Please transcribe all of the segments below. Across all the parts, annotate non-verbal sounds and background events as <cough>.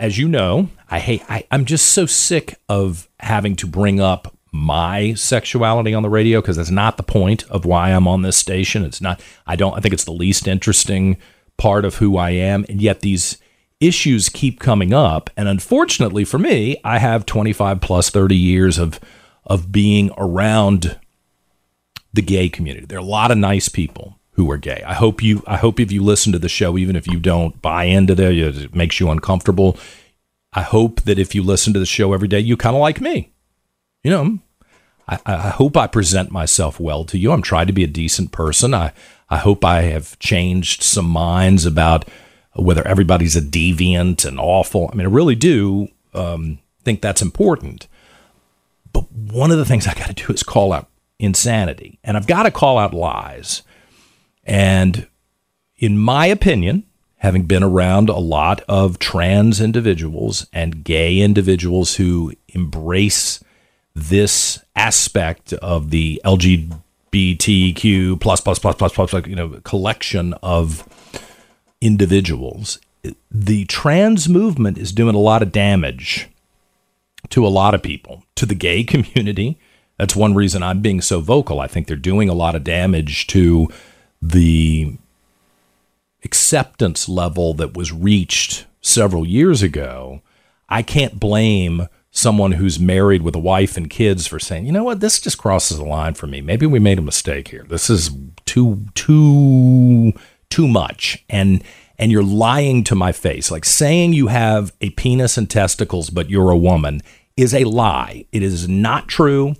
As you know, I hate, I, I'm just so sick of having to bring up my sexuality on the radio because that's not the point of why I'm on this station. It's not, I don't, I think it's the least interesting part of who I am. And yet these issues keep coming up. And unfortunately for me, I have 25 plus 30 years of, of being around the gay community. There are a lot of nice people who are gay. I hope you, I hope if you listen to the show, even if you don't buy into that, it makes you uncomfortable. I hope that if you listen to the show every day, you kind of like me. You know, I, I hope I present myself well to you. I'm trying to be a decent person. I, I hope I have changed some minds about whether everybody's a deviant and awful. I mean, I really do um, think that's important. But one of the things I got to do is call out insanity, and I've got to call out lies. And in my opinion, having been around a lot of trans individuals and gay individuals who embrace this aspect of the LGBTQ plus plus plus plus plus you know collection of individuals, the trans movement is doing a lot of damage to a lot of people, to the gay <laughs> community. That's one reason I'm being so vocal. I think they're doing a lot of damage to the acceptance level that was reached several years ago. I can't blame someone who's married with a wife and kids for saying, you know what, this just crosses the line for me. Maybe we made a mistake here. This is too too too much. And and you're lying to my face. Like saying you have a penis and testicles, but you're a woman is a lie. It is not true.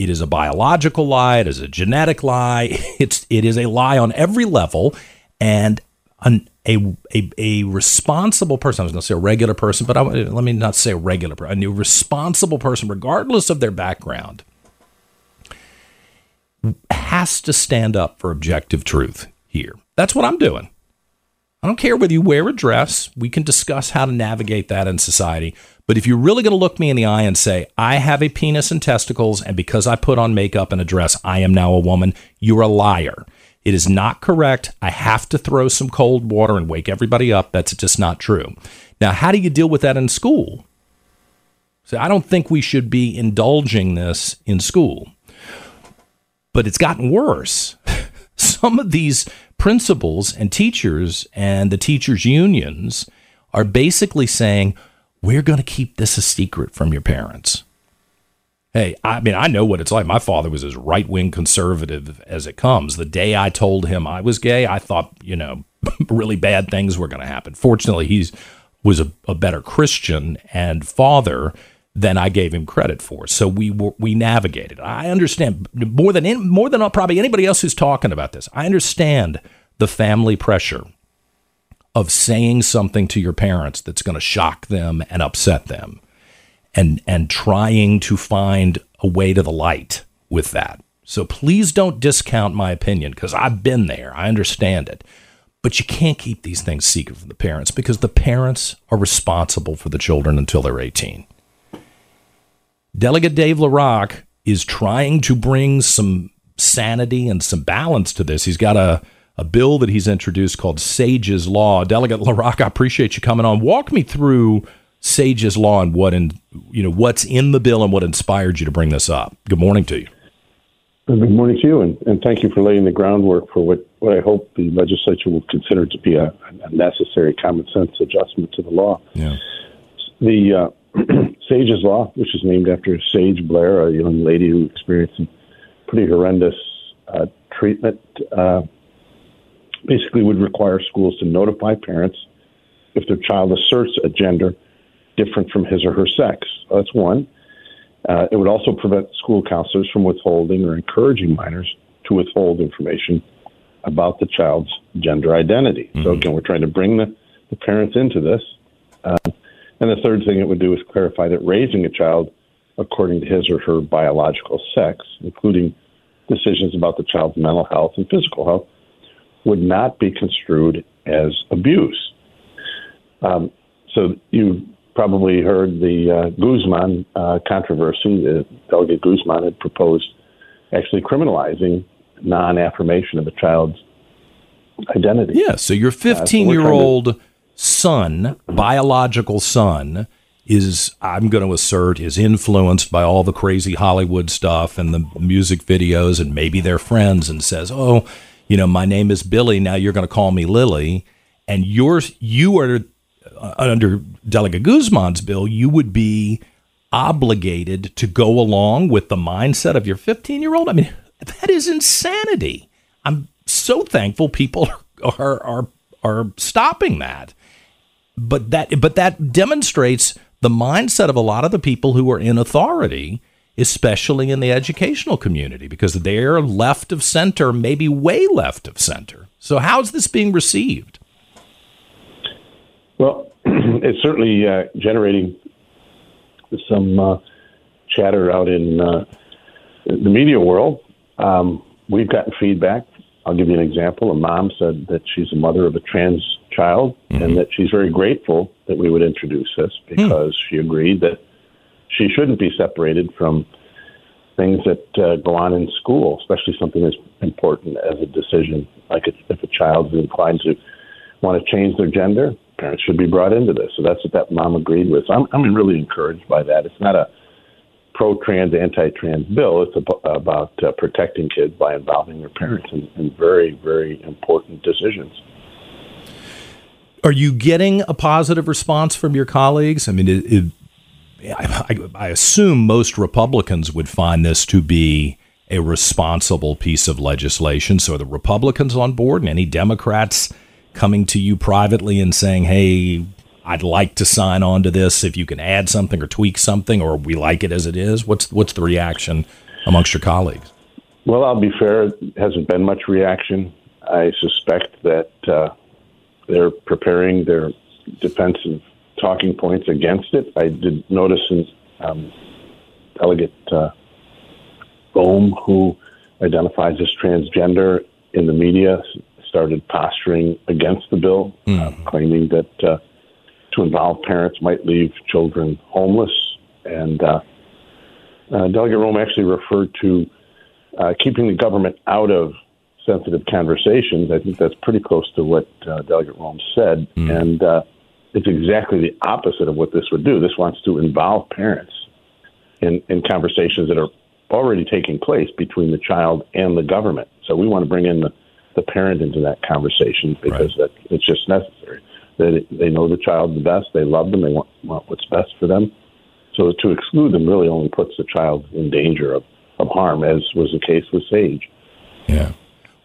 It is a biological lie. It is a genetic lie. <laughs> It's it is a lie on every level. And an, a, a a responsible person. I was going to say a regular person, but I, let me not say a regular person. A new responsible person, regardless of their background, has to stand up for objective truth here. That's what I'm doing. I don't care whether you wear a dress. We can discuss how to navigate that in society. But if you're really going to look me in the eye and say, I have a penis and testicles, and because I put on makeup and a dress, I am now a woman, you're a liar. It is not correct. I have to throw some cold water and wake everybody up. That's just not true. Now, how do you deal with that in school? So I don't think we should be indulging this in school. But it's gotten worse. <laughs> Some of these principals and teachers and the teachers' unions are basically saying, we're going to keep this a secret from your parents. Hey, I mean, I know what it's like. My father was as right wing conservative as it comes. The day I told him I was gay, I thought, you know, <laughs> really bad things were going to happen. Fortunately, he's was a, a, better Christian and father than I gave him credit for. So we were, we navigated. I understand more than in, more than probably anybody else who's talking about this. I understand the family pressure of saying something to your parents that's going to shock them and upset them and and trying to find a way to the light with that. So please don't discount my opinion because I've been there. I understand it. But you can't keep these things secret from the parents because the parents are responsible for the children until they're 18. Delegate Dave LaRock is trying to bring some sanity and some balance to this. He's got a, a bill that he's introduced called Sage's Law. Delegate LaRock, I appreciate you coming on. Walk me through Sage's Law and what in, you know what's in the bill and what inspired you to bring this up. Good morning to you. Good morning to you, and, and thank you for laying the groundwork for what, what I hope the legislature will consider to be a, a necessary common sense adjustment to the law. Yeah. The uh, <clears throat> Sage's Law, which is named after Sage Blair, a young lady who experienced some pretty horrendous uh, treatment, uh, basically would require schools to notify parents if their child asserts a gender different from his or her sex. That's one. Uh, it would also prevent school counselors from withholding or encouraging minors to withhold information about the child's gender identity. Mm-hmm. So, again, we're trying to bring the, the parents into this. Uh, and the third thing it would do is clarify that raising a child according to his or her biological sex, including decisions about the child's mental health and physical health, would not be construed as abuse. Um, so you probably heard the uh, Guzman uh, controversy. The Delegate Guzman had proposed actually criminalizing non-affirmation of a child's identity. Yeah, so your 15-year-old uh, so son, biological son, is I'm going to assert is influenced by all the crazy Hollywood stuff and the music videos and maybe their friends and says, "Oh, you know, my name is Billy, now you're going to call me Lily." And you're you are uh, under Delegate Guzman's bill, you would be obligated to go along with the mindset of your 15 year old. I mean, that is insanity. I'm so thankful people <laughs> are are are stopping that. But that but that demonstrates the mindset of a lot of the people who are in authority, especially in the educational community, because they're left of center, maybe way left of center. So how's this being received? Well, <clears throat> it's certainly uh, generating some uh, chatter out in uh, the media world. Um, we've gotten feedback. I'll give you an example. A mom said that she's a mother of a trans child mm-hmm. and that she's very grateful that we would introduce this hmm. because mm. she agreed that she shouldn't be separated from things that uh, go on in school, especially something as important as a decision, like if a child is inclined to want to change their gender, parents should be brought into this. So that's what that mom agreed with. So I'm, I'm really encouraged by that. It's not a pro-trans, anti-trans bill. It's about uh, protecting kids by involving their parents in, in very, very important decisions. Are you getting a positive response from your colleagues? I mean, it, it, I, I, assume most Republicans would find this to be a responsible piece of legislation. So are the Republicans on board, and any Democrats coming to you privately and saying, hey, I'd like to sign on to this if you can add something or tweak something or we like it as it is? What's what's the reaction amongst your colleagues? Well, I'll be fair, it hasn't been much reaction. I suspect that uh, they're preparing their defensive talking points against it. I did notice in um, Delegate uh, Roem, who identifies as transgender in the media, started posturing against the bill, mm. uh, hmm. claiming that uh, to involve parents might leave children homeless. And uh, uh, Delegate Roem actually referred to uh, keeping the government out of sensitive conversations. I think that's pretty close to what uh, Delegate Roem said. Mm. And uh, it's exactly the opposite of what this would do. This wants to involve parents in, in conversations that are already taking place between the child and the government. So we want to bring in the the parent into that conversation because right. that it's just necessary. They they know the child the best. They love them. They want, want what's best for them. So to exclude them really only puts the child in danger of, of harm, as was the case with Sage. Yeah.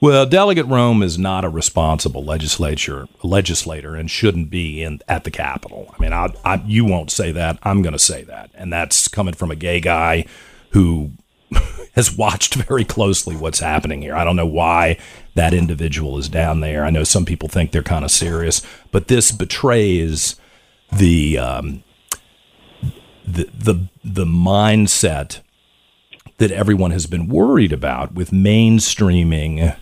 Well, Delegate Roem is not a responsible legislature legislator and shouldn't be in at the Capitol. I mean, I, I, you won't say that. I'm going to say that, and that's coming from a gay guy who <laughs> has watched very closely what's happening here. I don't know why that individual is down there. I know some people think they're kind of serious, but this betrays the um, the the the mindset that everyone has been worried about with mainstreaming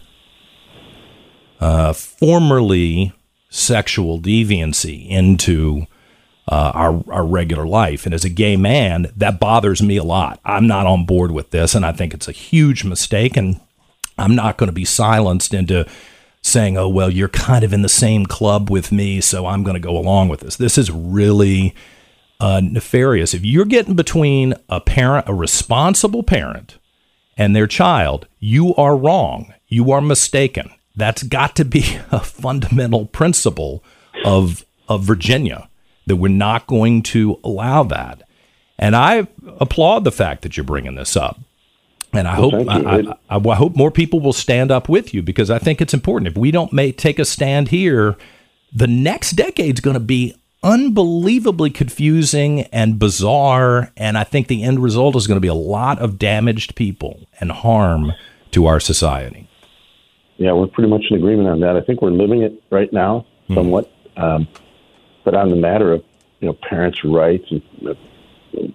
uh, formerly sexual deviancy into uh, our our regular life. And as a gay man, that bothers me a lot. I'm not on board with this, and I think it's a huge mistake. And I'm not going to be silenced into saying, "Oh well, you're kind of in the same club with me, so I'm going to go along with this." This is really uh, nefarious. If you're getting between a parent, a responsible parent, and their child, you are wrong. You are mistaken. That's got to be <laughs> a fundamental principle of of Virginia that we're not going to allow that. And I applaud the fact that you're bringing this up. And I well, hope I, I, I, hope more people will stand up with you because I think it's important. If we don't make, take a stand here, the next decade's going to be unbelievably confusing and bizarre. And I think the end result is going to be a lot of damaged people and harm to our society. Yeah, we're pretty much in agreement on that. I think we're living it right now, hmm. somewhat. Um, but on the matter of you know parents' rights and uh,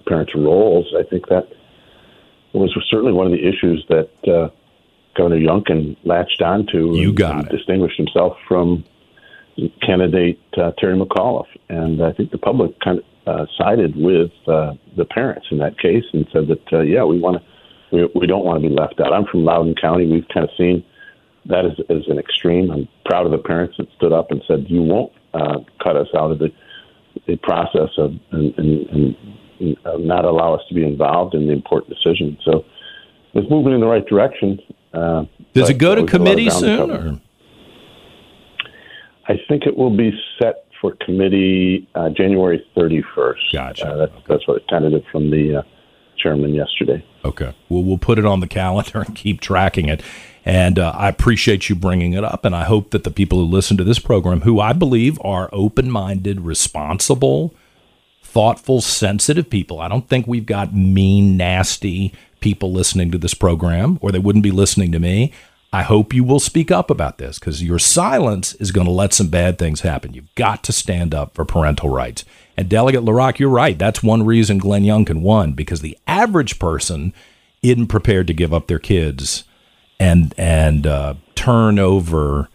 parents' roles, I think that was certainly one of the issues that uh, Governor Youngkin latched onto. You got and it. Distinguished himself from candidate uh, Terry McAuliffe, and I think the public kind of uh, sided with uh, the parents in that case and said that uh, yeah, we want to, we, we don't want to be left out. I'm from Loudoun County. We've kind of seen that as, as an extreme. I'm proud of the parents that stood up and said you won't uh, cut us out of the, the process of and, and, and not allow us to be involved in the important decisions. So it's moving in the right direction. Uh, Does it go to committee soon? Or? I think it will be set for committee uh, January 31st. Gotcha. Uh, that's, that's what it tentative from the uh, chairman yesterday. Okay. Well, we'll put it on the calendar and keep tracking it. And uh, I appreciate you bringing it up. And I hope that the people who listen to this program, who I believe are open minded, responsible, thoughtful, sensitive people, I don't think we've got mean, nasty people listening to this program, or they wouldn't be listening to me. I hope you will speak up about this because your silence is going to let some bad things happen. You've got to stand up for parental rights. And Delegate LaRock, you're right. That's one reason Glenn Youngkin won because the average person isn't prepared to give up their kids and and uh, turn over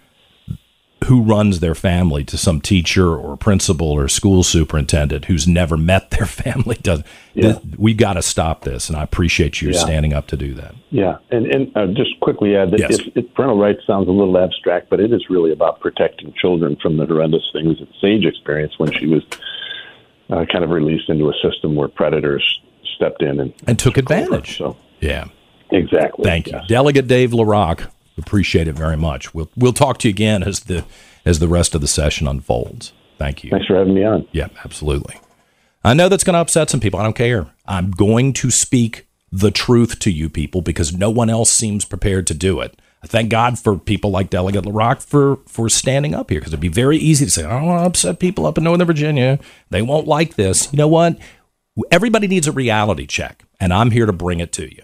who runs their family to some teacher or principal or school superintendent who's never met their <laughs> family does yeah. we got to stop this and i appreciate you yeah. standing up to do that yeah and, and uh, just quickly add that yes. if, if, parental rights sounds a little abstract but it is really about protecting children from the horrendous things that sage experienced when she was uh, kind of released into a system where predators stepped in and, and took advantage so yeah Exactly. Thank you, Delegate Dave LaRock. Appreciate it very much. We'll we'll talk to you again as the as the rest of the session unfolds. Thank you. Thanks for having me on. Yeah, absolutely. I know that's going to upset some people. I don't care. I'm going to speak the truth to you people because no one else seems prepared to do it. Thank God for people like Delegate LaRock for for standing up here because it'd be very easy to say, I don't want to upset people up in Northern Virginia. They won't like this. You know what? Everybody needs a reality check, and I'm here to bring it to you.